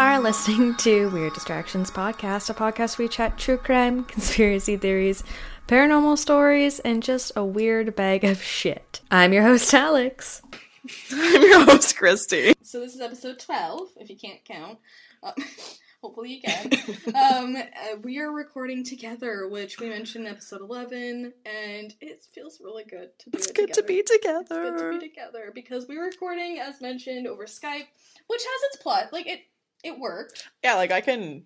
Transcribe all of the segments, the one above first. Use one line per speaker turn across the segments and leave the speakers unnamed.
are listening to Weird Distractions Podcast, a podcast where we chat true crime, conspiracy theories, paranormal stories, and just a weird bag of shit. I'm your host, Alex.
I'm your host, Christy.
So this is episode 12, if you can't count. Uh, hopefully you can. um, uh, we are recording together, which we mentioned in episode 11, and it feels really good to do
It's
it
good to be together.
It's good to be together because we're recording, as mentioned, over Skype, which has its plot. Like, it, it worked.
Yeah, like I can.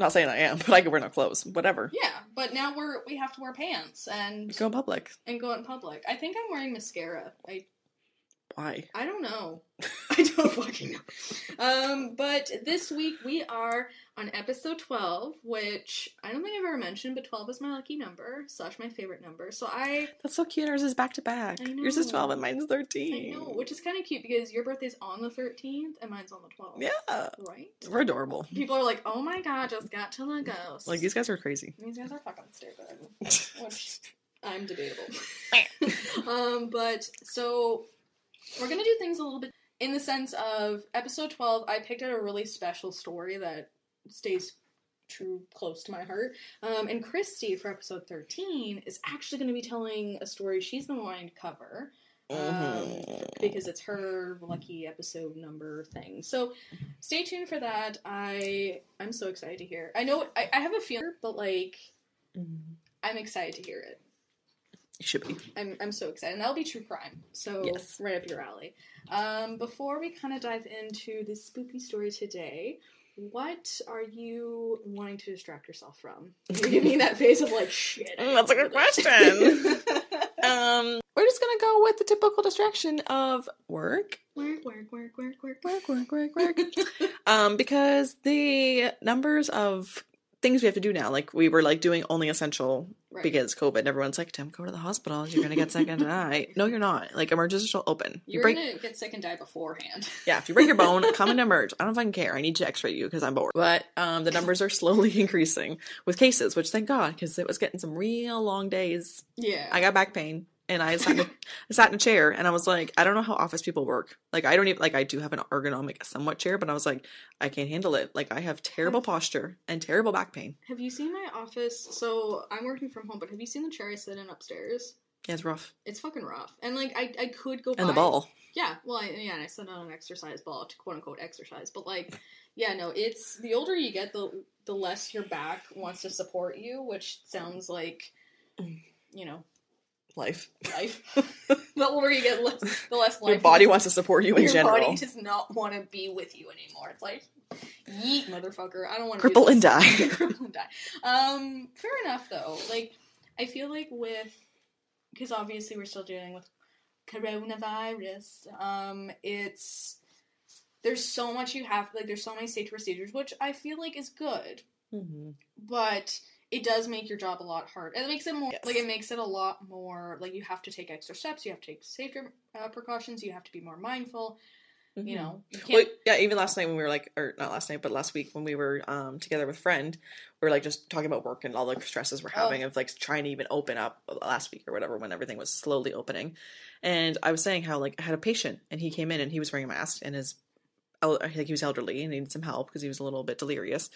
Not saying I am, but I can wear no clothes. Whatever.
Yeah, but now we're we have to wear pants and
Go in public.
and go in public. I think I'm wearing mascara. I
Why?
I don't know. I don't fucking know. Um, but this week we are on episode 12, which I don't think I've ever mentioned, but 12 is my lucky number, slash my favorite number. So I,
That's so cute. Ours is back to back. Yours is 12 and mine's 13.
I know, which is kind of cute because your birthday's on the 13th and mine's on the 12th.
Yeah.
Right?
We're adorable.
People are like, oh my god, just got to the ghost.
Like, these guys are crazy.
These guys are fucking stupid. Which I'm debatable. um, but so we're gonna do things a little bit in the sense of episode 12. I picked out a really special story that stays true close to my heart. Um, and Christy for episode 13 is actually going to be telling a story she's been wanting to cover. Um,
Mhm.
because it's her lucky episode number thing. So stay tuned for that. I I'm so excited to hear. I know I, I have a feeling, but like
Mhm.
I'm excited to hear it.
You should be.
I'm I'm so excited. And that'll be true crime. So
Yes.
right up your alley. Um, before we kind of dive into this spooky story today, what are you wanting to distract yourself from? You're giving me that face of like shit.
Mm, that's a good question. Um, we're just gonna go with the typical distraction of work,
work, work, work, work, work,
work, work, work, work. um, because the numbers of things we have to do now, like we were like doing only essential
Right.
because COVID. Everyone's like, "Don't go to the hospital. You're gonna get sick and die." No, you're not. Like emergencies will open. You
You're
break,
gonna get sick and die beforehand.
yeah. If you break your bone, come and emerge. I don't fucking care. I need to X-ray you because I'm bored. But um, the numbers are slowly increasing with cases, which thank God because it was getting some real long days.
Yeah.
I got back pain. And I sat, in a, I sat in a chair and I was like, I don't know how office people work. Like, I don't even, like, I do have an ergonomic somewhat chair, but I was like, I can't handle it. Like, I have terrible posture and terrible back pain.
Have you seen my office? So I'm working from home, but have you seen the chair I sit in upstairs?
Yeah, it's rough.
It's fucking rough. And like I, I could go
And the ball.
Yeah, well, I, yeah, and I sit on an exercise ball to quote unquote exercise, but like, yeah, no, it's the older you get, the the less your back wants to support you, which sounds like, mm. you know,
Life.
life. the older you get, less, the less life.
Your body wants to support you in
your
general.
Your body does not want to be with you anymore. It's like, yeet, motherfucker. I don't want to
Cripple and die.
Cripple and die. Um, fair enough though. Like, I feel like with because obviously we're still dealing with coronavirus. Um, it's there's so much you have like there's so many safety procedures, which I feel like is good,
Mhm.
but it does make your job a lot harder. It makes it more
Yes.
like it makes it a lot more like you have to take extra steps, you have to take safety uh, precautions, you have to be more mindful. You
Mhm.
know, you
Well, yeah, even last night when we were like, or not last night, but last week when we were um, together with a friend, we were like just talking about work and all the stresses we're
Oh.
having of like trying to even open up last week or whatever when everything was slowly opening. And I was saying how like I had a patient and he came in and he was wearing a mask and his, I think he was elderly and needed some help because he was a little bit delirious.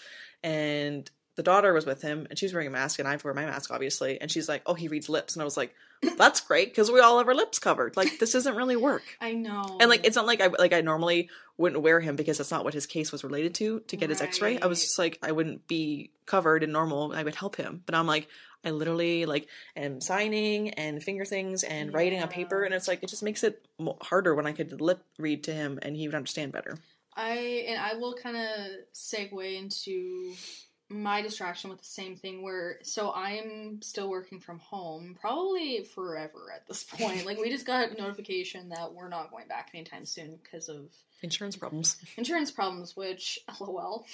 And the daughter was with him and she was wearing a mask and I have to wear my mask obviously. And she's like, oh, he reads lips. And I was like, that's great because we all have our lips covered. Like this doesn't really work.
I know,
And like it's not like I like I normally wouldn't wear him because that's not what his case was related to to get his X-ray. I was just like I wouldn't be covered in normal. I would help him, but I'm like I literally like am signing and finger things and writing on paper, and it's like it just makes it harder when I could lip read to him and he would understand better.
I and I will kind of segue into my distraction with the same thing where so I'm still working from home probably forever at this point. like we just got notification that we're not going back anytime soon because of
Insurance problems.
insurance problems, which lol.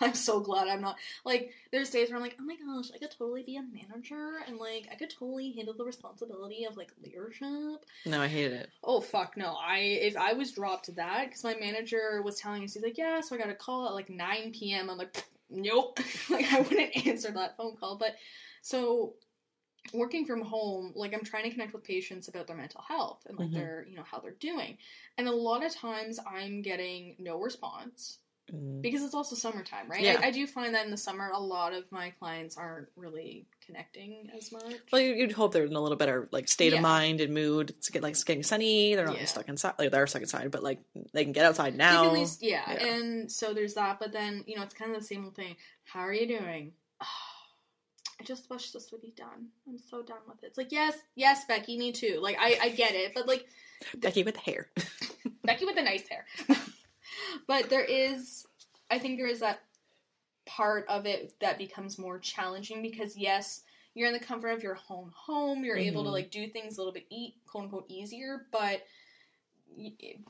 I'm so glad I'm not like there's days where I'm like, oh my gosh, I could totally be a manager and like I could totally handle the responsibility of like leadership
No, I hated it.
Oh fuck no! I if I was dropped that because my manager was telling us he's like yeah, so I got a call at like nine p.m. I'm like nope, like I wouldn't answer that phone call. But so working from home, like I'm trying to connect with patients about their mental health and like
Mhm.
their you know how they're doing, and a lot of times I'm getting no response
Mm.
because it's also summertime, right?
Yeah.
I, I do find that in the summer, a lot of my clients aren't really connecting as much.
Well, you- you'd hope they're in a little better like state
Yeah.
of mind and mood. It's get like it's getting sunny. They're not
Yeah.
stuck inside. Like they're stuck inside, but like they can get outside now.
at least, yeah.
Yeah.
and so there's that. But then you know, it's kind of the same old thing. How are you doing? I just wish this would be done. I'm so done with it. It's like yes, yes, Becky, me too. Like I, I get it, but like
Becky with the hair.
Becky with the nice hair. But there is, I think there is that part of it that becomes more challenging because yes, you're in the comfort of your home home. You're able to
Mhm.
like do things a little bit e- quote unquote easier, but it,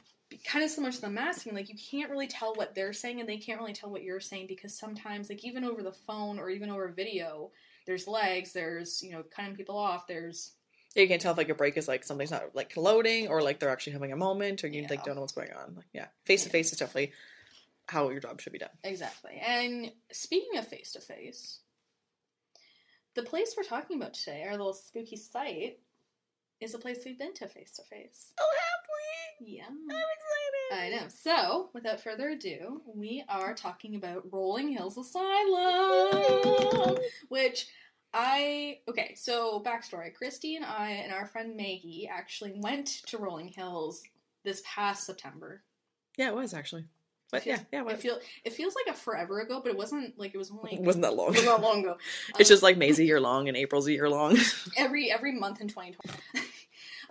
kind of similar to the masking, like you can't really tell what they're saying and they can't really tell what you're saying because sometimes like even over the phone or even over video, there's legs, there's you know cutting people off, there's
Yeah, you can't tell if like a break is like something's not like loading or like they're actually having a moment or you like don't know what's going on. Like yeah, face to face is definitely how your job should be done.
Exactly. And speaking of face to face, the place we're talking about today, our little spooky site, is a place we've been to face to face.
Oh, happily!
Yeah.
I'm excited.
I know. So, without further ado, we are talking about Rolling Hills Asylum, which I okay. So, backstory: Christy and I and our friend Maggie actually went to Rolling Hills this past September.
Yeah, it was actually. But
feels-
yeah, yeah, it
It feel it feels like a forever ago, but it wasn't like it was only
It wasn't that long.
it was not long ago.
It's
Um,
just like May's a year long and April's a year long.
every every month in 2020.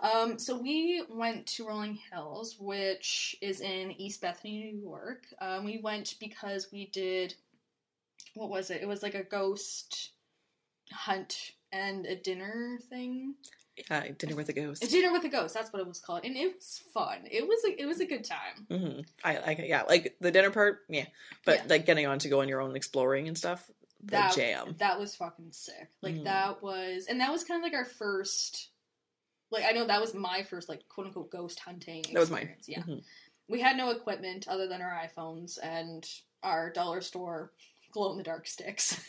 um, so we went to Rolling Hills, which is in East Bethany, New York. Um, we went because we did what was it? It was like a ghost hunt and a dinner thing.
uh, dinner with a ghost.
A dinner with a ghost. That's what it was called, and it was fun. It was a, it was a good time.
hmm I like yeah, like the dinner part, yeah. But
Yeah.
like getting on to go on your own exploring and stuff, the
That
jam.
that was fucking sick. Like
Mhm.
that was, and that was kind of like our first. Like I know that was my first like quote unquote ghost hunting.
That was mine.
experience, Yeah.
Mhm.
we had no equipment other than our iPhones and our dollar store glow in the dark sticks.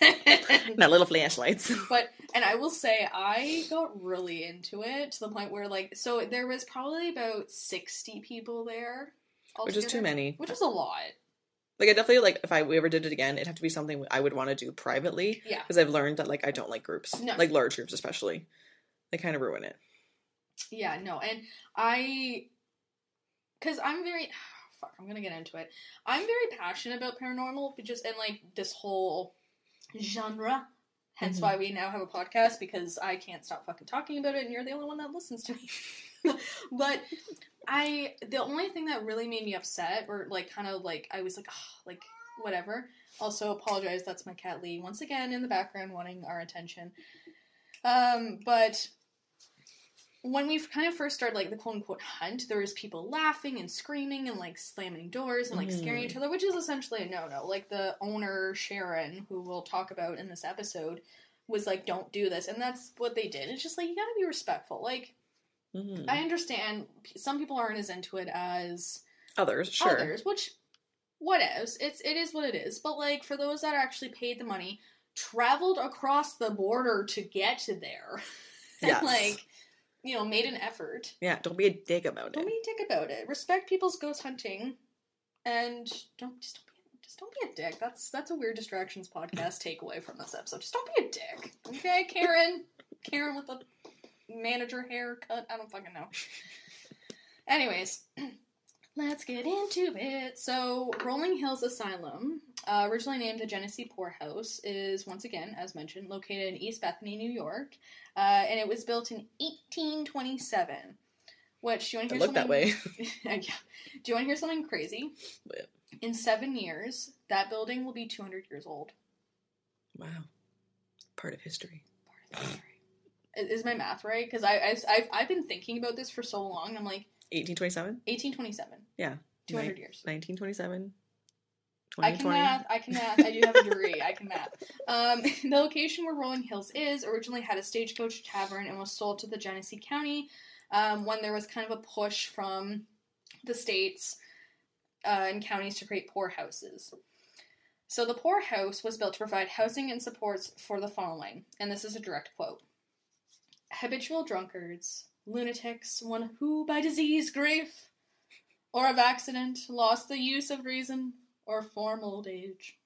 Not little flashlights.
but and I will say I got really into it to the point where like so there was probably about sixty people there,
Which is too many.
Which is a lot.
Like I definitely like if I we ever did it again, it'd have to be something I would want to do privately
Yeah.
because I've learned that like I don't like groups,
No.
like large groups especially. They kind of ruin it.
Yeah, no, and I, because I'm very, fuck, I'm gonna get into it. I'm very passionate about paranormal, but just and like this whole genre. Hence
Mhm.
why we now have a podcast because I can't stop fucking talking about it, and you're the only one that listens to me. but I, the only thing that really made me upset, or like kind of like I was like, oh, like whatever. Also, apologize. That's my cat Lee once again in the background wanting our attention. Um, but when we kind of first started like the quote unquote hunt, there was people laughing and screaming and like slamming doors and like scaring
Mm.
each other, which is essentially a no no. Like the owner Sharon, who we'll talk about in this episode, was like, "Don't do this," and that's what they did. It's just like you gotta be respectful. Like
Mhm.
I understand some people aren't as into it as
Others, sure.
others, which whatevs. It's it is what it is. But like for those that actually paid the money, traveled across the border to get to there, and
Yes.
like you know made an effort.
Yeah, don't be a dick about it.
Don't be a dick about it. Respect people's ghost hunting, and don't just don't be just don't be a dick. That's that's a weird distractions podcast takeaway from this episode. Just don't be a dick, okay, Karen? Karen with the manager haircut. I don't fucking know. Anyways, let's get into it. So, Rolling Hills Asylum, uh, originally named the Genesee Poorhouse, is once again, as mentioned, located in East Bethany, New York, uh, and it was built in 1827. Which do you want to hear
looked that
something?
way.
yeah. Do you want to hear something crazy?
Yeah.
In seven years, that building will be 200 years old.
wow. Part of history.
Is is my math right? Because I, I, I've, I've been thinking about this for so long. I'm like,
1827?
1827.
Yeah.
200
Right.
years.
1927?
I can math. I can math. I do have a degree. I can math. Um, the location where Rolling Hills is originally had a stagecoach tavern and was sold to the Genesee County um, when there was kind of a push from the states uh, and counties to create poorhouses. So the poorhouse was built to provide housing and supports for the following, and this is a direct quote: habitual drunkards, lunatics, one who by disease, grief, or of accident lost the use of reason or form old age.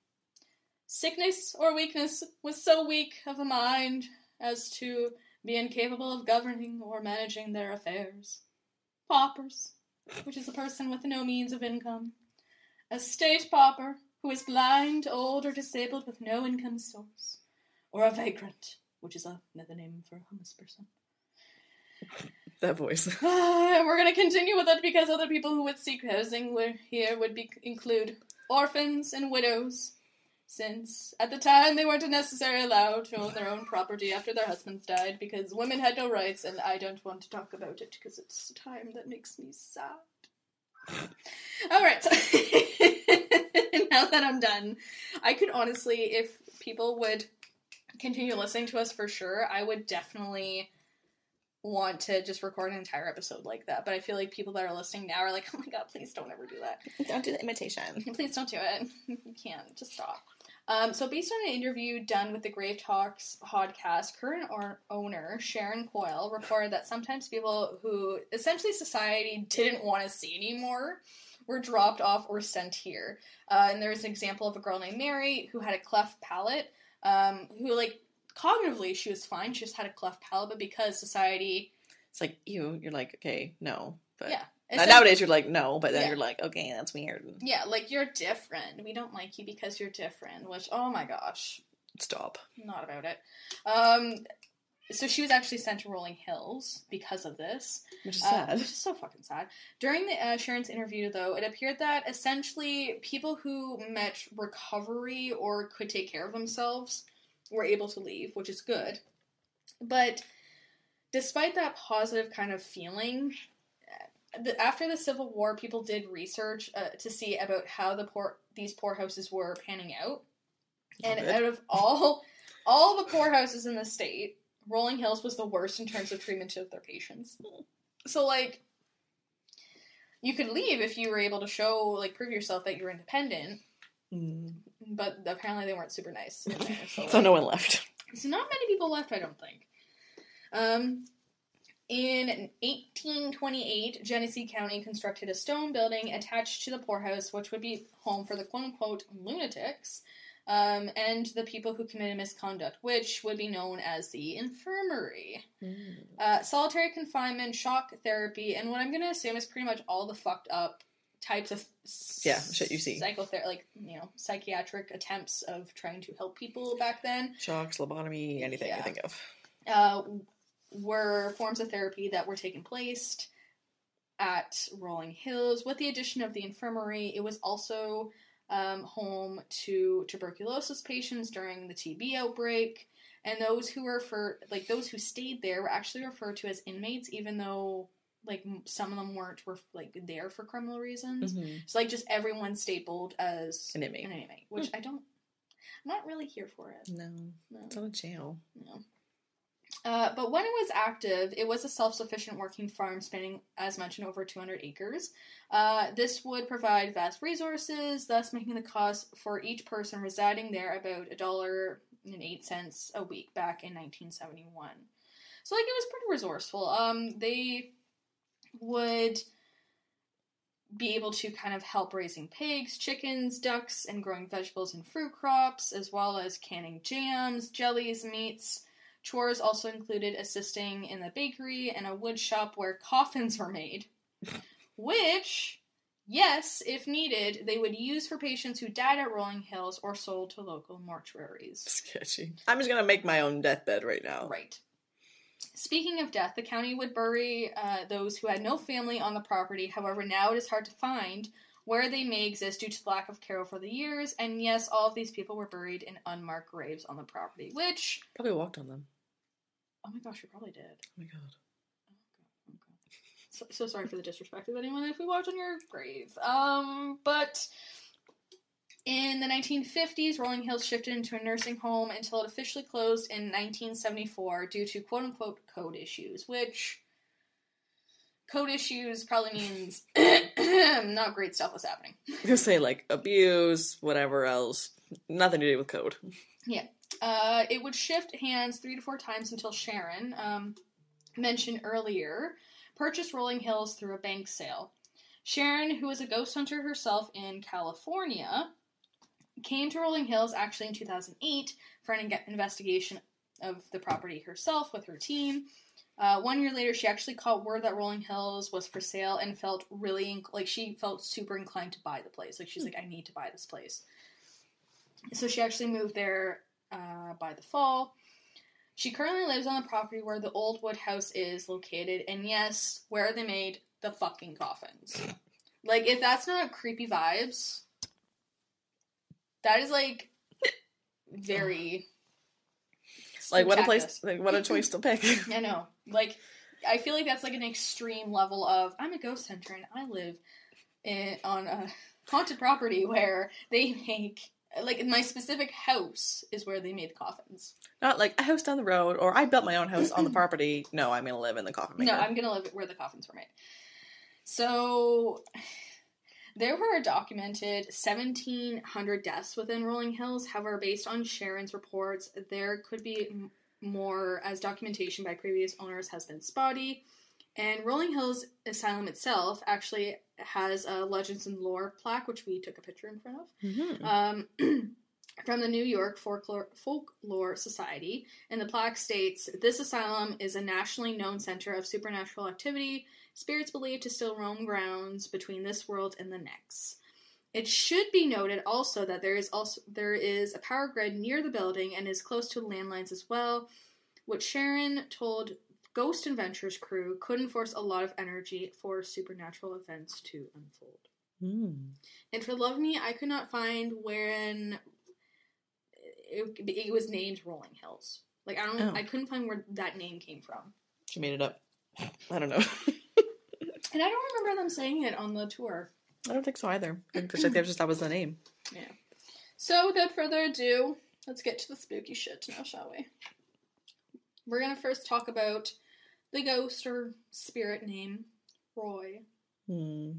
Sickness or weakness was so weak of a mind as to be incapable of governing or managing their affairs. Paupers, which is a person with no means of income. A state pauper, who is blind, old, or disabled with no income source. Or a vagrant, which is another name for a homeless person.
That voice.
and ah, we're going to continue with it because other people who would seek housing would, here would be include orphans and widows, since at the time they weren't necessarily allowed to own their own property after their husbands died because women had no rights, and I don't want to talk about it because it's a time that makes me sad. All right, now that I'm done, I could honestly, if people would continue listening to us for sure, I would definitely want to just record an entire episode like that. But I feel like people that are listening now are like, oh my god, please don't ever do that.
Don't do the imitation.
Please don't do it. You can't. Just stop. Um, so, based on an interview done with the Grave Talks podcast, current or- owner Sharon Coyle reported that sometimes people who essentially society didn't want to see anymore were dropped off or sent here. Uh, and there's an example of a girl named Mary who had a cleft palate, um, who, like, cognitively she was fine, she just had a cleft palate, but because society.
It's like you. You're like okay, no, but
Yeah.
Now, nowadays you're like no, but then
Yeah.
you're like okay, that's weird.
Yeah, like you're different. We don't like you because you're different. Which, oh my gosh,
Stop.
not about it. Um, so she was actually sent to Rolling Hills because of this,
Which is
uh,
sad.
which is so fucking sad. During the uh, Sharon's interview, though, it appeared that essentially people who met recovery or could take care of themselves were able to leave, which is good. But despite that positive kind of feeling, the, after the Civil War, people did research uh, to see about how the poor these poorhouses were panning out, and out of all all the poorhouses in the state, Rolling Hills was the worst in terms of treatment of their patients. So like you could leave if you were able to show like prove yourself that you're independent,
Mm.
But apparently they weren't super nice in there. So,
So no one left.
so not many people left, I don't think. Um, in 1828, Genesee County constructed a stone building attached to the poorhouse, which would be home for the quote unquote lunatics um, and the people who committed misconduct, which would be known as the infirmary. Uh, solitary confinement, shock therapy, and what I'm going to assume is pretty much all the fucked up types of
Yeah, shit you see.
psychotherapy, like you know, psychiatric attempts of trying to help people back then
Shocks, lobotomy, anything
Yeah.
you think of.
uh, were forms of therapy that were taking place at Rolling Hills. With the addition of the infirmary, it was also um, home to tuberculosis patients during the TB outbreak. And those who were for like those who stayed there were actually referred to as inmates, even though like some of them weren't were like there for criminal reasons.
Mhm.
So like just everyone stapled as
An inmate.
an inmate, which I don't. I'm not really here for it.
No,
No.
it's a jail.
No. Uh, but when it was active, it was a self sufficient working farm spanning, as mentioned, over 200 acres. Uh, this would provide vast resources, thus making the cost for each person residing there about a dollar and eight cents a week back in 1971. So, like, it was pretty resourceful. Um, they would be able to kind of help raising pigs, chickens, ducks, and growing vegetables and fruit crops, as well as canning jams, jellies, meats. Chores also included assisting in the bakery and a wood shop where coffins were made, which, yes, if needed, they would use for patients who died at Rolling Hills or sold to local mortuaries.
Sketchy. I'm just gonna make my own deathbed right now.
Right. Speaking of death, the county would bury uh, those who had no family on the property. However, now it is hard to find where they may exist due to the lack of care over the years. And yes, all of these people were buried in unmarked graves on the property, which,
Probably walked on them.
oh my gosh, you probably did.
Oh my god.
So, so sorry for the disrespect of anyone if we watch on your grave. Um, but in the 1950s, Rolling Hills shifted into a nursing home until it officially closed in 1974 due to quote unquote code issues, which code issues probably means not great stuff was happening.
Was say like abuse, whatever else. Nothing to do with code.
Yeah, uh, it would shift hands three to four times until Sharon, um, mentioned earlier, purchased Rolling Hills through a bank sale. Sharon, who was a ghost hunter herself in California, came to Rolling Hills actually in 2008 for an in- investigation of the property herself with her team. Uh, one year later, she actually caught word that Rolling Hills was for sale and felt really inc- like she felt super inclined to buy the place. Like she's like, I need to buy this place. So she actually moved there uh, by the fall. She currently lives on the property where the old wood house is located, and yes, where they made the fucking coffins. Like, if that's not creepy vibes, that is like very
Like what a place, like what a choice to pick.
I know. Like, I feel like that's like an extreme level of I'm a ghost hunter and I live in, on a haunted property where they make like my specific house is where they made coffins.
Not like a house down the road, or I built my own house on the property. No, I'm gonna live in the coffin maker.
No, I'm gonna live where the coffins were made. So there were a documented 1,700 deaths within Rolling Hills. However, based on Sharon's reports, there could be m- more, as documentation by previous owners has been spotty. And Rolling Hills Asylum itself actually has a Legends and Lore plaque, which we took a picture in front of
Mhm.
um, from the New York Folklore, Folklore Society, and the plaque states this asylum is a nationally known center of supernatural activity, spirits believed to still roam grounds between this world and the next. It should be noted also that there is also there is a power grid near the building and is close to landlines as well, which Sharon told Ghost Adventures crew couldn't force a lot of energy for supernatural events to unfold.
Mm.
And for love me, I could not find wherein it, it was named Rolling Hills. Like I don't,
Oh.
I couldn't find where that name came from,
She made it up. I don't know.
and I don't remember them saying it on the tour.
I don't think so either. I think they just that was the name. Yeah.
So without further ado, let's get to the spooky shit now, shall we? We're gonna first talk about the ghost or spirit name, Roy.
Hmm.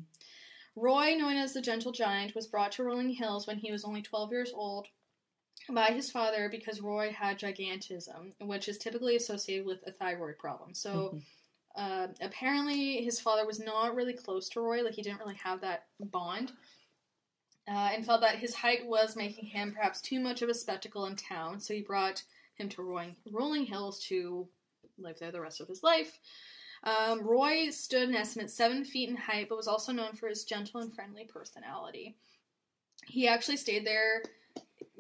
Roy, known as the Gentle Giant, was brought to Rolling Hills when he was only 12 years old by his father because Roy had gigantism, which is typically associated with a thyroid problem. So uh, apparently, his father was not really close to Roy, like, he didn't really have that bond. Uh, and felt that his height was making him perhaps too much of a spectacle in town, so he brought him to Roy- Rolling Hills to live there the rest of his life. Um, Roy stood an estimate seven feet in height, but was also known for his gentle and friendly personality. He actually stayed there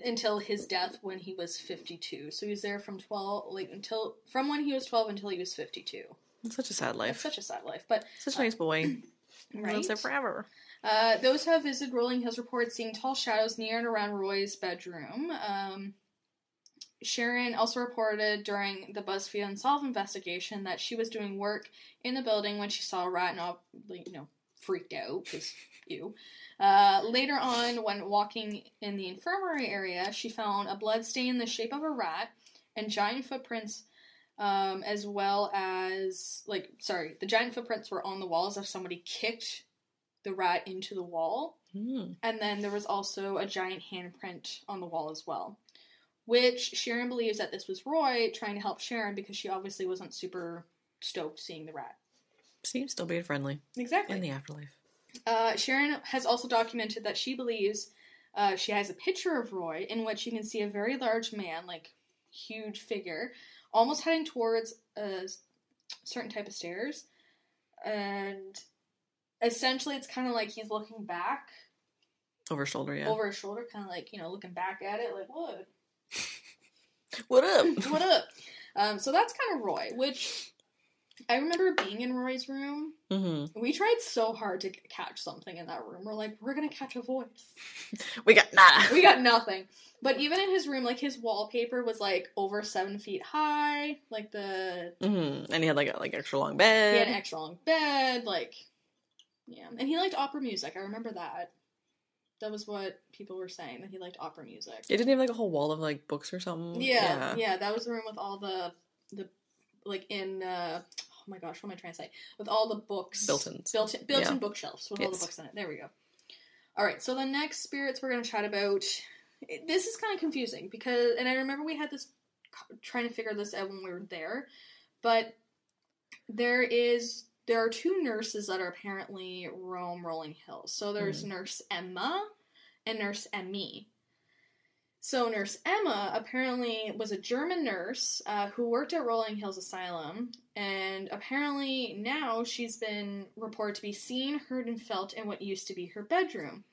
until his death when he was 52. So he was there from 12, like until from when he was 12 until he was 52.
It's such a sad
It's
life.
such a sad life, but
Such a nice boy.
Right.
Lives there forever.
Uh, those who have visited Rolling Hills report seeing tall shadows near and around Roy's bedroom. Um, Sharon also reported during the BuzzFeed Unsolved investigation that she was doing work in the building when she saw a rat and, like, you know, freaked out because you. Uh, later on, when walking in the infirmary area, she found a blood stain in the shape of a rat and giant footprints, um, as well as like sorry, the giant footprints were on the walls if somebody kicked the rat into the wall.
Hmm.
And then there was also a giant handprint on the wall as well. Which Sharon believes that this was Roy trying to help Sharon because she obviously wasn't super stoked seeing the rat.
Seems still being friendly
Exactly.
in the afterlife.
Uh, Sharon has also documented that she believes uh, she has a picture of Roy in which you can see a very large man, like huge figure, almost heading towards a certain type of stairs. And essentially, it's kind of like he's looking back
Over his shoulder, yeah.
over his shoulder, kind of like, you know, looking back at it, like, what?
What up?
what up? Um, so that's kind of Roy, which I remember being in Roy's room.
hmm
We tried so hard to catch something in that room. We're like, we're gonna catch a voice.
We got nada.
We got nothing. But even in his room, like his wallpaper was like over seven feet high. Like the
hmm And he had like a like extra long bed.
he had an extra long bed. Like yeah, and he liked opera music. I remember that. That was what people were saying that he liked opera music.
It didn't have like a whole wall of like books or something.
Yeah, yeah, that was the room with all the the like in uh oh my gosh, what am I trying to say? With all the books
Built-ins.
built in, built-in
Yeah.
bookshelves with all the books in it. There we go. All right, so the next spirits we're going to chat about this is kind of confusing because and I remember we had this trying to figure this out when we were there, but there is there are two nurses that are apparently roam Rolling Hills. So there's Nurse Emma and Nurse Emmy. So Nurse Emma apparently was a German nurse uh, who worked at Rolling Hills Asylum, and apparently now she's been reported to be seen, heard, and felt in what used to be her bedroom.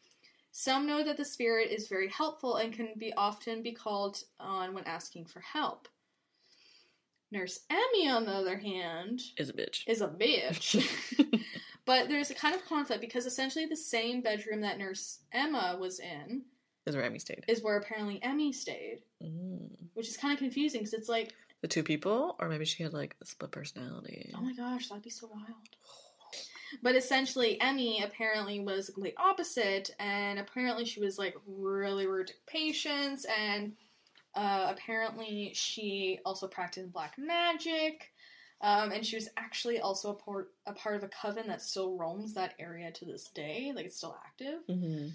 Some know that the spirit is very helpful and can be often be called on when asking for help. Nurse Emmy, on the other hand,
Is a bitch.
is a bitch. but there's a kind of conflict because essentially the same bedroom that Nurse Emma was in
Is where Emmy stayed.
is where apparently Emmy stayed,
Mm.
which is kind of confusing because it's like,
The two people, or maybe she had like a split personality.
oh my gosh, that'd be so wild. But essentially, Emmy apparently was the complete opposite, and apparently she was like really rude to patients, and uh, apparently she also practiced black magic, um, and she was actually also a part a part of a coven that still roams that area to this day, like it's still active.
hmm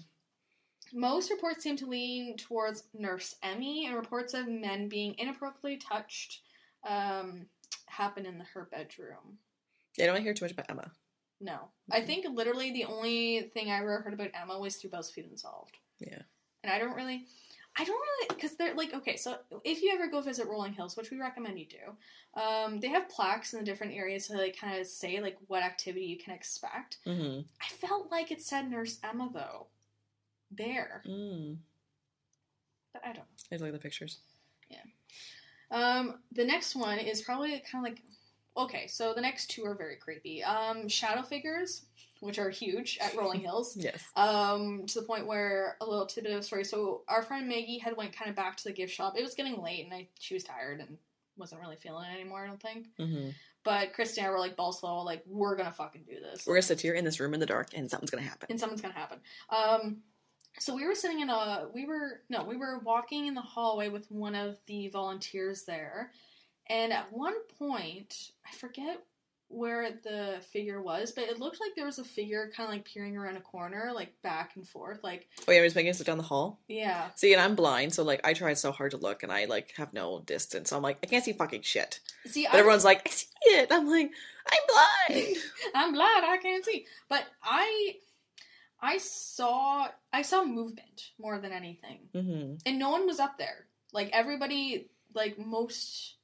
Most reports seem to lean towards Nurse Emmy, and reports of men being inappropriately touched um, happen in the, her bedroom.
Yeah, I don't hear too much about Emma.
No. I think literally the only thing I ever heard about Emma was through BuzzFeed Unsolved.
Yeah.
And I don't really. I don't really. Because they're like, okay, so if you ever go visit Rolling Hills, which we recommend you do, um, they have plaques in the different areas to like kind of say like what activity you can expect.
hmm
I felt like it said Nurse Emma though. There.
Mm.
But I don't know.
I like the pictures. Yeah.
Um, the next one is probably kind of like okay. So the next two are very creepy. Um, shadow figures, which are huge at Rolling Hills.
Yes.
Um, to the point where a little tidbit of story. So our friend Maggie had went kind of back to the gift shop. It was getting late, and I she was tired and wasn't really feeling it anymore. I don't think.
hmm
But Christy and I were like balls slow, like we're gonna fucking do this.
We're gonna sit here in this room in the dark, and something's gonna happen.
and something's gonna happen. Um, so we were sitting in a, we were no, we were walking in the hallway with one of the volunteers there, and at one point, I forget where the figure was, but it looked like there was a figure kind of like peering around a corner, like back and forth, like
Oh yeah, I was making us look down the hall.
yeah.
See, and I'm blind, so like I tried so hard to look, and I like have no distance. So I'm like, I can't see fucking shit.
See,
But
I,
everyone's like, I see it. I'm like, I'm blind.
I'm blind I can't see, but I, I saw, I saw movement more than anything.
hmm
and no one was up there. Like everybody, like most,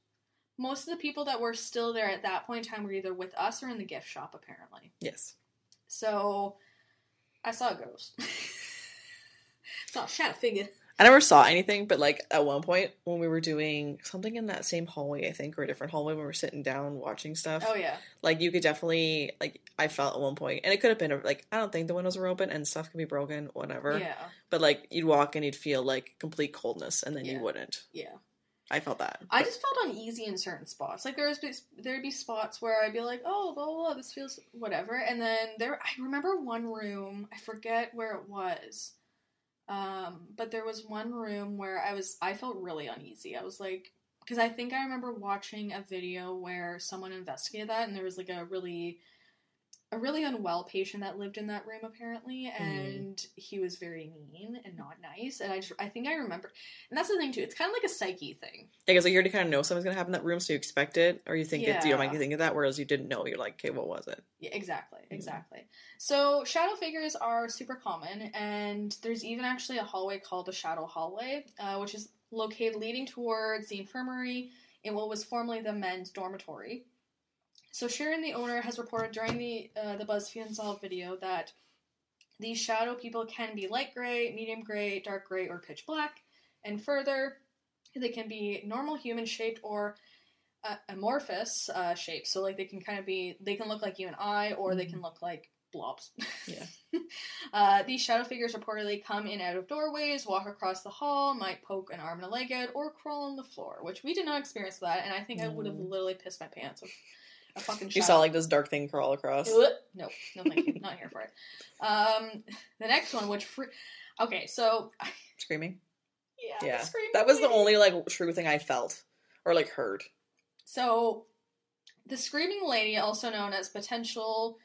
most of the people that were still there at that point in time were either with us or in the gift shop, apparently.
Yes.
So, I saw a ghost. saw a shadow figure.
I never saw anything, but like at one point when we were doing something in that same hallway, I think, or a different hallway when we were sitting down watching stuff,
Oh yeah,
like you could definitely like I felt at one point, and it could have been like I don't think the windows were open and stuff could be broken, whatever.
yeah,
But like you'd walk and you'd feel like complete coldness, and then
Yeah.
you wouldn't.
yeah.
I felt that.
I
But-
just felt uneasy in certain spots. Like there was there'd be spots where I'd be like, oh, blah blah, blah this feels whatever, and then there I remember one room. I forget where it was, um, but there was one room where I was I felt really uneasy. I was like, because I think I remember watching a video where someone investigated that, and there was like a really a really unwell patient that lived in that room apparently and he was very mean and not nice and i just i think i remember and that's the thing too it's kind of like a psyche thing
Yeah, because like you already kind of know something's gonna happen in that room, so you expect it, or you think it, you
Yeah.
might think of that, whereas you didn't know. You're like, okay, what was it?
Yeah, exactly, exactly. So shadow figures are super common, and there's even actually a hallway called the Shadow Hallway, uh, which is located leading towards the infirmary in what was formerly the men's dormitory. So Sharon, the owner, has reported during the uh, the BuzzFeed Unsolved video that these shadow people can be light gray, medium gray, dark gray, or pitch black, and further, they can be normal human shaped or uh, amorphous uh, shapes. So like they can kind of be, they can look like you and I, or they can look like blobs.
Yeah.
uh, these shadow figures reportedly come in out of doorways, walk across the hall, might poke an arm and a leg out, or crawl on the floor. Which we did not experience that, and I think I would have literally pissed my pants if a fucking
You saw like this dark thing crawl across.
Ugh. No, no, thank you. Not here for it. Um, the next one, which okay, so
Screaming.
yeah,
Yeah,
screaming
that was the only like true thing I felt or like heard.
So, the screaming lady, also known as potential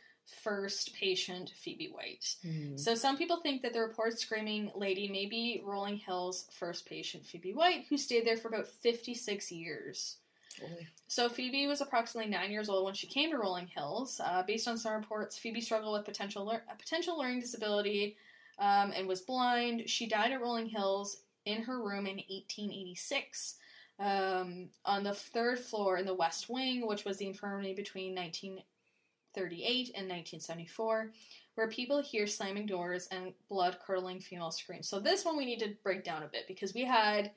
first patient Phoebe White.
Mm.
So, some people think that the reported screaming lady may be Rolling Hills first patient Phoebe White, who stayed there for about 56 years.
Fully.
So Phoebe was approximately nine years old when she came to Rolling Hills. Uh, based on some reports, Phoebe struggled with potential lear- a potential learning disability um, and was blind. She died at Rolling Hills in her room in 1886 um, on the third floor in the West Wing, which was the infirmary between 1938 and 1974, where people hear slamming doors and blood curdling female screams. So this one we need to break down a bit because we had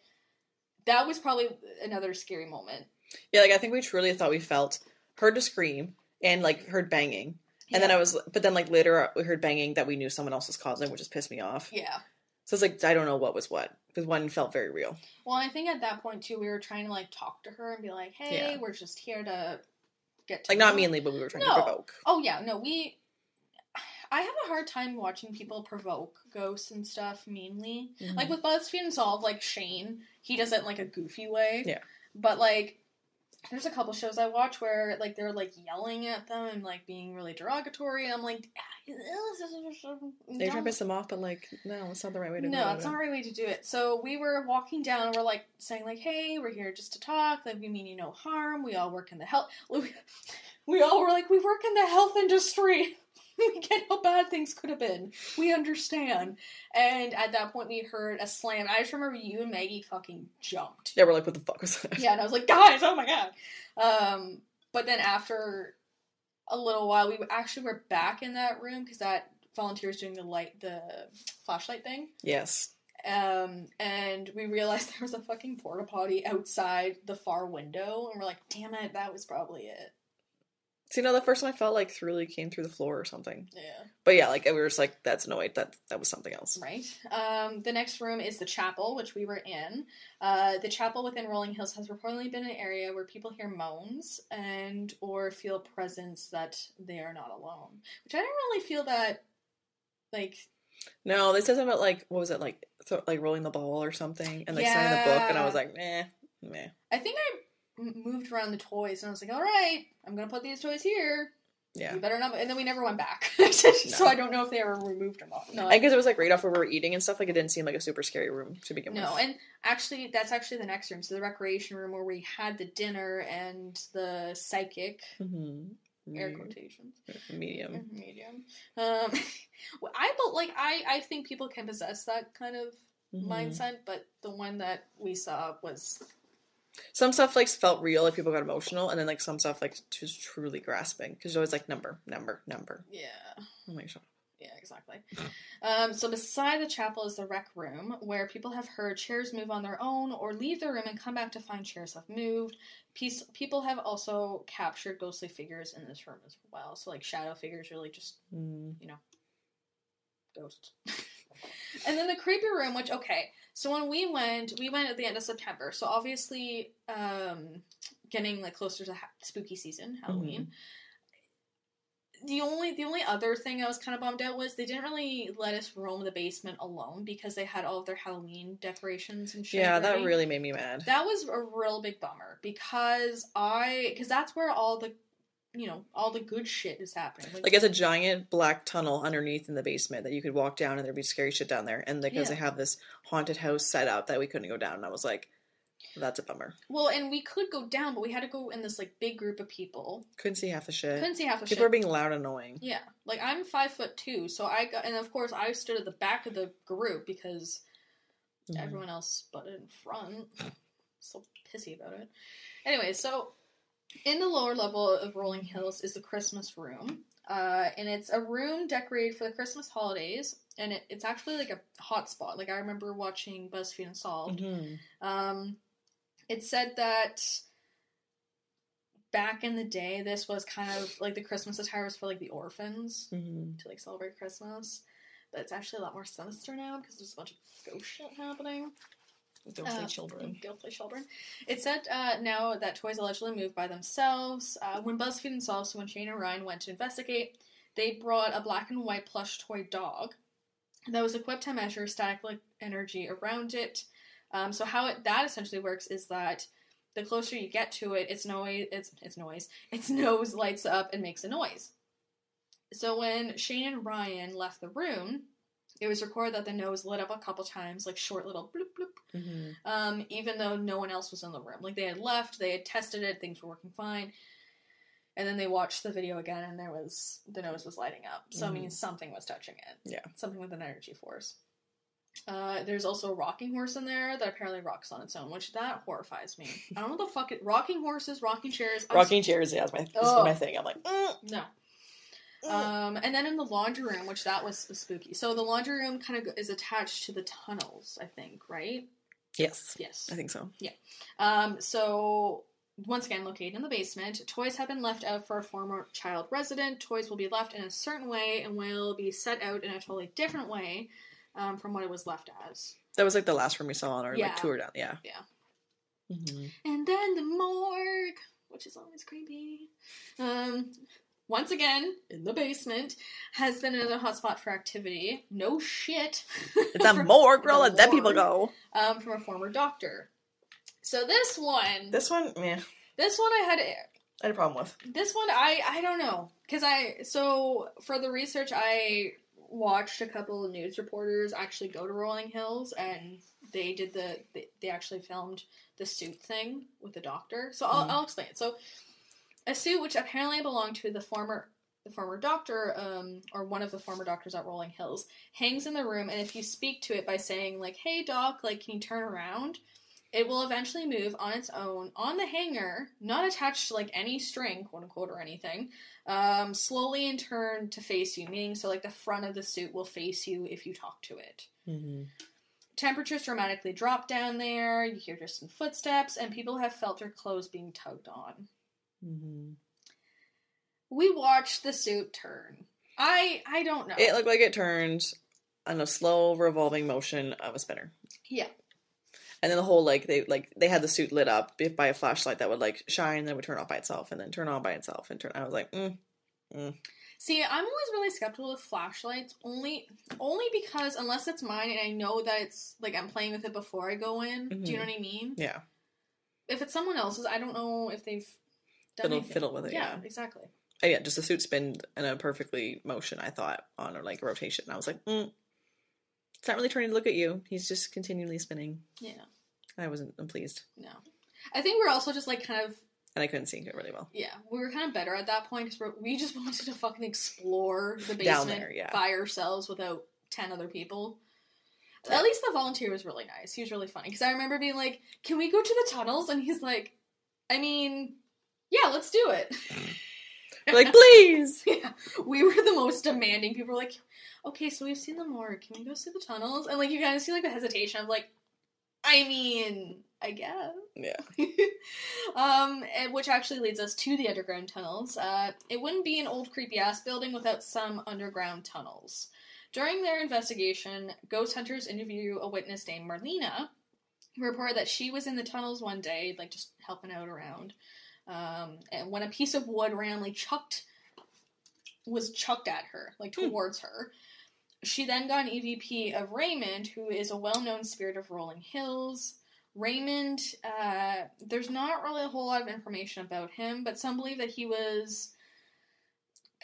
that was probably another scary moment.
Yeah, like I think we truly thought we felt heard a scream and like heard banging. And then I was, but then like later we heard banging that we knew someone else was causing, which just pissed me off.
Yeah.
So it's like I don't know what was what because one felt very real.
Well, I think at that point too, we were trying to like talk to her and be like, "Hey,
Yeah.
we're just here to get to
Like not meanly, but we were trying
No.
to provoke.
Oh yeah, no, we. I have a hard time watching people provoke ghosts and stuff meanly.
Mm-hmm.
Like with BuzzFeed Unsolved, like Shane, he does it in like a goofy way.
Yeah.
But like, there's a couple shows I watch where like they're like yelling at them and like being really derogatory, and I'm like, ah,
They try to piss them off, but like no, it's not the right way to
no, it's
it.
not the right way to do it. So we were walking down and we're like saying like, "Hey, we're here just to talk. Like we mean you no harm. We all work in the health. We all were like, we work in the health industry. we get how bad things could have been. We understand." And at that point, we heard a slam. I just remember you and Maggie fucking jumped.
Yeah, we're like, what the fuck was that?
Yeah, and I was like, "Guys, oh my god!" Um, but then after a little while, we actually were back in that room because that volunteer was doing the light, the flashlight thing
Yes.
um, and we realized there was a fucking porta potty outside the far window, and we're like, "Damn it, that was probably it."
See, no, the first one I felt like really came through the floor or something.
Yeah,
But yeah, like we were just like, that's no wait, that that was something else.
right. Um, the next room is the chapel, which we were in. Uh, the chapel within Rolling Hills has reportedly been an area where people hear moans and or feel presence that they are not alone. Which I didn't really feel that, like,
No, they said something about like what was it like, th- like rolling the ball or something, and like signing the book, and I was like, meh, meh.
I think I m- moved around the toys, and I was like, "All right, I'm gonna put these toys here."
Yeah.
You better not. And then we never went back. so I don't know if they ever removed them not. No,
I guess it was like right off where we were eating and stuff. Like it didn't seem like a super scary room to begin
no.
with.
No, and actually, that's actually the next room. So the recreation room where we had the dinner and the psychic
Mm-hmm.
air quotations
Medium.
medium. Um, I but like I I think people can possess that kind of
Mhm.
mindset, but the one that we saw was
Some stuff like felt real, like people got emotional, and then like some stuff like just truly grasping because it always like number, number, number.
yeah.
Oh my.
Yeah, exactly. Um, so beside the chapel is the rec room, where people have heard chairs move on their own or leave the room and come back to find chairs have moved. Peace, people have also captured ghostly figures in this room as well. So like shadow figures, really just
Mm.
You know, ghosts. and then the creepy room, which okay, so when we went, we went at the end of September. So obviously, um, getting like closer to ha- spooky season, Halloween. The only the only other thing I was kind of bummed out was they didn't really let us roam the basement alone because they had all of their Halloween decorations and shit.
Yeah, that really made me mad.
that was a real big bummer because I because that's where all the you know all the good shit is happening.
Like it's a giant black tunnel underneath in the basement that you could walk down and there'd be scary shit down there. And because
Yeah.
they have this haunted house set up that we couldn't go down, and I was like, that's a bummer.
well, and we could go down, but we had to go in this like big group of people.
Couldn't see half the shit.
Couldn't see half the
People
shit.
are being loud and annoying.
Yeah, like I'm five foot two, so I got, and of course I stood at the back of the group because
Mhm.
everyone else butted in front. so pissy about it. Anyway, so in the lower level of Rolling Hills is the Christmas room, uh, and it's a room decorated for the Christmas holidays, and it, it's actually like a hot spot. Like I remember watching BuzzFeed Unsolved.
Mhm.
Um, it said that back in the day, this was kind of like the Christmas attire was for like the orphans
Mhm.
to like celebrate Christmas. But it's actually a lot more sinister now because there's a bunch of ghost shit happening.
Ghostly
Uh,
children.
Ghostly children. It said uh, now that toys allegedly moved by themselves. Uh, when BuzzFeed Unsolved, so when Shane and Ryan went to investigate, they brought a black and white plush toy dog that was equipped to measure static energy around it. Um, so how it, that essentially works is that the closer you get to it, its noise, its its noise, its nose lights up and makes a noise. So when Shane and Ryan left the room, it was recorded that the nose lit up a couple times, like short little bloop bloop,
Mhm.
um, even though no one else was in the room. Like they had left, they had tested it, things were working fine. And then they watched the video again and there was the nose was lighting up. So I mean something was touching it.
Yeah.
Something with an energy force. Uh, there's also a rocking horse in there that apparently rocks on its own, which that horrifies me. I don't know what the fuck it rocking horses, rocking chairs. I'm
Rocking chairs, yeah, is my, is my thing. I'm like, mm,
no. Um, and then in the laundry room, which that was spooky. So the laundry room kind of is attached to the tunnels, I think, right?
yes,
Yes.
I think so. Yeah.
Um, so once again, located in the basement, toys have been left out for a former child resident. Toys will be left in a certain way and will be set out in a totally different way um, from what it was left as.
That was like the last room we saw on our
Yeah.
like tour down. Yeah.
Yeah.
hmm
And then the morgue, which is always creepy. Um, once again, in the basement, has been another hotspot for activity. No shit.
It's a morgue, girl. Let dead people go.
um, from a former doctor. So this one,
This one, man,
this one I had
I had a problem with.
this one I I don't know because I so for the research I watched a couple of news reporters actually go to Rolling Hills and they did the they, they actually filmed the suit thing with the doctor. So I'll,
Mhm.
I'll explain it. So a suit which apparently belonged to the former the former doctor um, or one of the former doctors at Rolling Hills hangs in the room and if you speak to it by saying like hey doc like can you turn around it will eventually move on its own on the hanger, not attached to like any string, quote unquote, or anything, um, slowly and turn to face you, meaning so like the front of the suit will face you if you talk to it.
Mm-hmm.
Temperatures dramatically drop down there, you hear distant footsteps, and people have felt their clothes being tugged on.
Mm-hmm.
We watched the suit turn. I I don't know.
It looked like it turned on a slow revolving motion of a spinner.
yeah.
And then the whole like they like they had the suit lit up by a flashlight that would like shine, then would turn off by itself, and then turn on by itself, and turn. I was like, mm, mm.
See, I'm always really skeptical with flashlights, only only because unless it's mine and I know that it's like I'm playing with it before I go in. Do you know what I mean?
yeah,
If it's someone else's, I don't know if they've
Fiddle-
anything.
fiddle with it, yeah.
exactly.
oh, yeah, just a suit spin in a perfectly motion. I thought on or like rotation. I was like, mm, it's not really turning to look at you. He's just continually spinning.
Yeah,
I wasn't I'm pleased,
no. I think we're also just like kind of
and I couldn't see it really well.
yeah, we were kind of better at that point because we just wanted to fucking explore the basement
there, yeah.
by ourselves without ten other people. At least the volunteer was really nice. He was really funny because I remember being like, "Can we go to the tunnels?" And he's like, "I mean, yeah, let's do it."
like, please.
yeah, we were the most demanding. People were like, "Okay, so we've seen the morgue. Can we go see the tunnels?" And like, you kind of see like the hesitation of like, "I mean, I guess."
Yeah.
um, and- which actually leads us to the underground tunnels. Uh, it wouldn't be an old creepy ass building without some underground tunnels. During their investigation, ghost hunters interview a witness named Marlena, who reported that she was in the tunnels one day, like just helping out around, um, and when a piece of wood randomly chucked was chucked at her, like
Hmm.
towards her. She then got an EVP of Raymond, who is a well-known spirit of Rolling Hills. Raymond, uh, there's not really a whole lot of information about him, but some believe that he was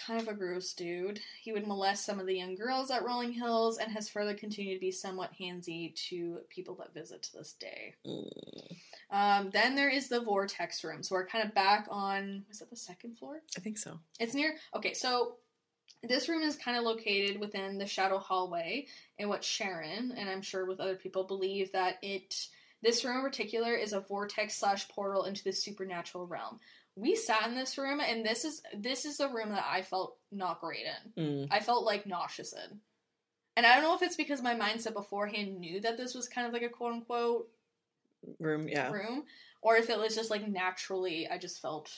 kind of a gross dude. He would molest some of the young girls at Rolling Hills and has further continued to be somewhat handsy to people that visit to this day.
Mm,
Um, then there is the Vortex room. So we're kind of back on, is it the second floor?
I think so.
It's near. Okay, so this room is kind of located within the shadow hallway, and what Sharon and I'm sure with other people believe that it. This room in particular is a vortex slash portal into the supernatural realm. We sat in this room, and this is this is the room that I felt not great in.
Mm,
I felt like nauseous in, and I don't know if it's because my mindset beforehand knew that this was kind of like a quote unquote
room, yeah.
room, or if it was just like naturally I just felt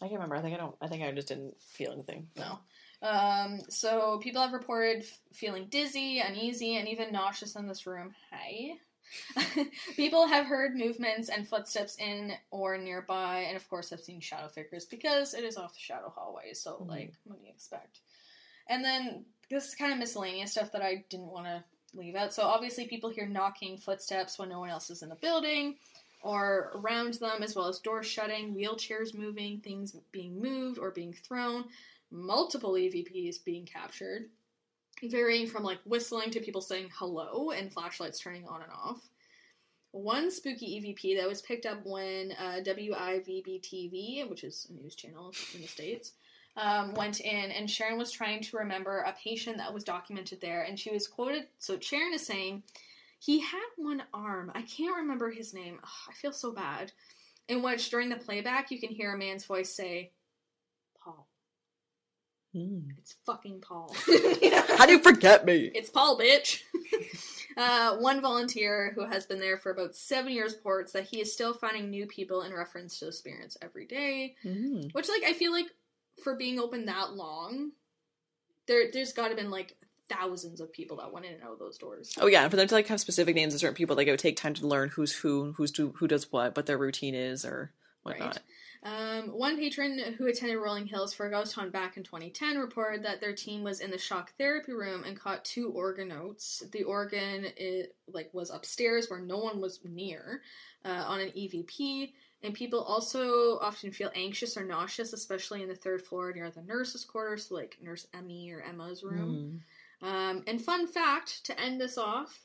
I can't remember. I think I don't. I think I just didn't feel anything.
No. Um, so people have reported feeling dizzy, uneasy, and even nauseous in this room. Hi. people have heard movements and footsteps in or nearby, and of course have seen shadow figures because it is off the shadow hallway. So,
Mhm.
like, what do you expect? And then this is kind of miscellaneous stuff that I didn't want to leave out. So obviously, people hear knocking footsteps when no one else is in the building or around them, as well as doors shutting, wheelchairs moving, things being moved or being thrown, multiple EVPs being captured. varying from like whistling to people saying hello and flashlights turning on and off. One spooky EVP that was picked up when uh, WIVB TV, which is a news channel in the States, um, went in and Sharon was trying to remember a patient that was documented there. And she was quoted. So Sharon is saying, he had one arm. I can't remember his name. I feel so bad. In which, during the playback, you can hear a man's voice say, Paul.
Hmm.
It's fucking Paul.
How do you forget me?
It's Paul, bitch. uh, one volunteer who has been there for about seven years reports that he is still finding new people in reference to experience every day.
Hmm.
Which, like, I feel like for being open that long, there there's got to been like thousands of people that went in and out of those doors.
Oh yeah, and for them to like have specific names of certain people, like it would take time to learn who's who, who's do, who does what, what their routine is, or whatnot.
Um, one patron who attended Rolling Hills for a ghost hunt back in 2010 reported that their team was in the shock therapy room and caught two organ notes. The organ it, like was upstairs where no one was near uh, on an EVP. And people also often feel anxious or nauseous, especially in the third floor near the nurses' quarters, so like Nurse Emmy or Emma's room.
Hmm.
Um, and fun fact to end this off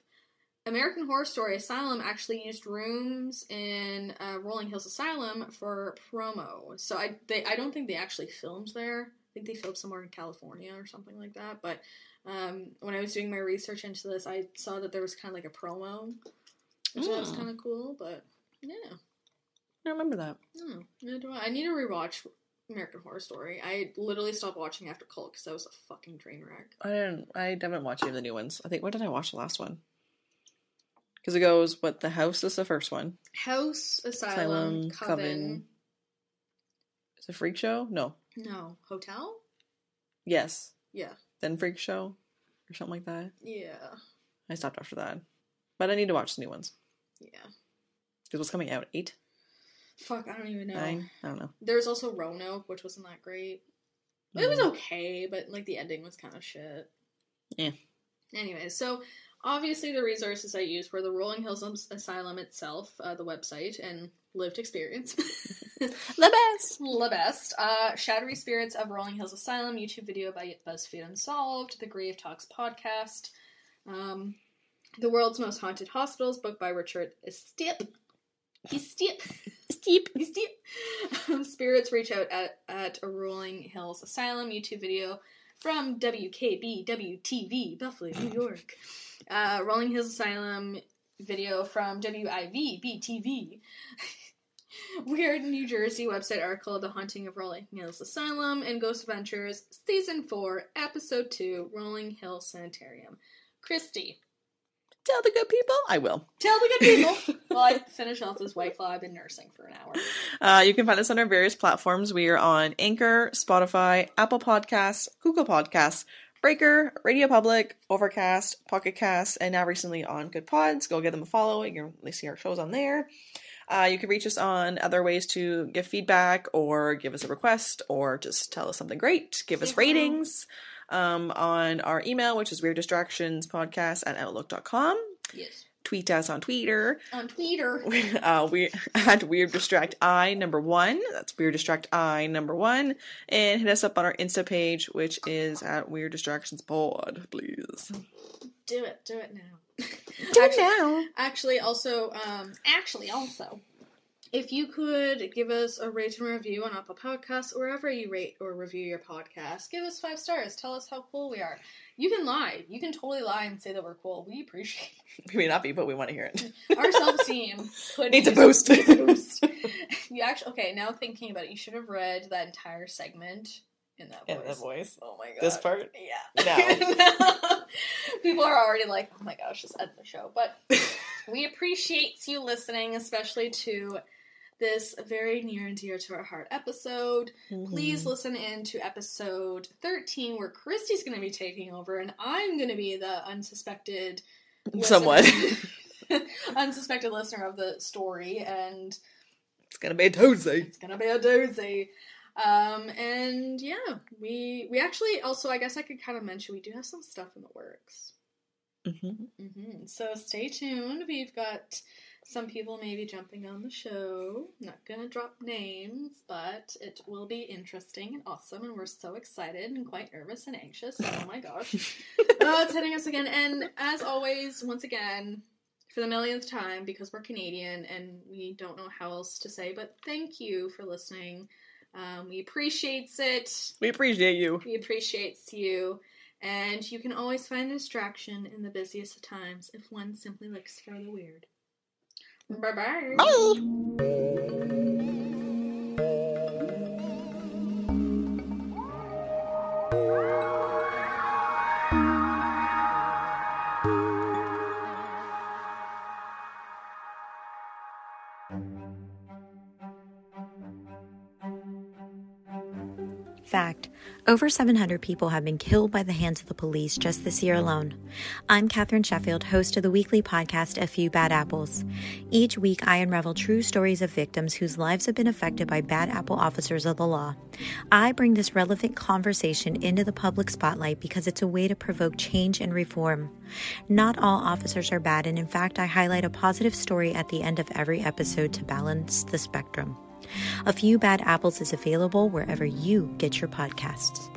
American Horror Story Asylum actually used rooms in uh, Rolling Hills Asylum for promo. So I they I don't think they actually filmed there. I think they filmed somewhere in California or something like that. But um, when I was doing my research into this, I saw that there was kind of like a promo, which I was
Mm.
kind of cool. But yeah,
I remember that.
Hmm, I don't know. Neither do I. I need to rewatch American Horror Story. I literally stopped watching after Cult because that was a fucking train wreck.
I didn't. I haven't watched any of the new ones. I think. What did I watch the last one? Because it goes. What the house is the first one.
House, Asylum,
Asylum,
Coven.
Coven. Is it Freak Show? No.
No. Hotel?
Yes.
Yeah.
Then Freak Show, or something like that.
Yeah.
I stopped after that, but I need to watch the new ones.
Yeah.
Because what's coming out? Eight,
Fuck, I don't even know.
nine. I don't know.
There's also Roanoke, which wasn't that great. It was okay, but like the ending was kind of shit.
Yeah.
Anyways, so obviously the resources I used were the Rolling Hills Asylum itself, uh, the website, and lived experience.
the best.
the best. Uh, Shadowy Spirits of Rolling Hills Asylum YouTube video by BuzzFeed Unsolved. The Grave Talks podcast. Um, the World's Most Haunted Hospitals, book by Richard Estep. Estep.
Steep.
Estep. Um, Spirits Reach Out at, at a Rolling Hills Asylum YouTube video from WKBW TV, Buffalo, New York. Uh, Rolling Hills Asylum video from WIVB TV. Weird New Jersey website article The Haunting of Rolling Hills Asylum and Ghost Adventures, Season 4, Episode 2, Rolling Hill Sanitarium. Christy,
Tell the good people. I will.
tell the good people well, I finish off this White Claw. I've been nursing for an hour.
Uh, you can find us on our various platforms. We are on Anchor, Spotify, Apple Podcasts, Google Podcasts, Breaker, RadioPublic, Overcast, Pocket Cast, and now recently on Goodpods. Go give them a follow. You can at least see our shows on there. Uh, you can reach us on other ways to give feedback or give us a request or just tell us something great. Give us
Say hello.
ratings um, on our email, which is Weird Distractions Podcast at Outlook.com.
Yes.
Tweet us on Twitter.
On Twitter.
uh, we at Weird Distract I number one. That's Weird Distract I number one, and hit us up on our Insta page, which is at Weird Distractions Pod. Please
Do it. Do it now.
do
Actually-
it now.
Actually, also, um, actually, also, if you could give us a rate and review on Apple Podcasts, wherever you rate or review your podcast, give us five stars. Tell us how cool we are. You can lie. You can totally lie and say that we're cool. We appreciate
We may not be, but we want to hear it.
it. our self esteem. could
Needs a boost.
needs a boost. you actually okay? Now thinking about it, you should have read that entire segment in that
In
voice.
that voice.
Oh my god.
This part.
Yeah.
No.
People are already like, oh my gosh, just end the show. But we appreciate you listening, especially to this very near and dear to our heart episode. Please
Mm-hmm.
listen in to episode 13, where Christy's going to be taking over, and I'm going to be the unsuspected
Somewhat.
unsuspected listener of the story, and
it's gonna be a Tuesday.
it's gonna be a doozy. Um, and yeah, we we actually also I guess I could kind of mention we do have some stuff in the works.
hmm
hmm So stay tuned. We've got some people may be jumping on the show. Not gonna drop names, but it will be interesting and awesome, and we're so excited and quite nervous and anxious. Oh my gosh. oh, it's hitting us again. And as always, once again, for the millionth time, because we're Canadian and we don't know how else to say, but thank you for listening. Um, we appreciates it.
We appreciate you.
We appreciates you. And you can always find distraction in the busiest of times if one simply looks for the weird. Bye-bye.
Bye.
Over 700 people have been killed by the hands of the police just this year alone. I'm Katherine Sheffield, host of the weekly podcast A Few Bad Apples. Each week, I unravel true stories of victims whose lives have been affected by bad apple officers of the law. I bring this relevant conversation into the public spotlight because it's a way to provoke change and reform. Not all officers are bad, and in fact, I highlight a positive story at the end of every episode to balance the spectrum. A Few Bad Apples is available wherever you get your podcasts.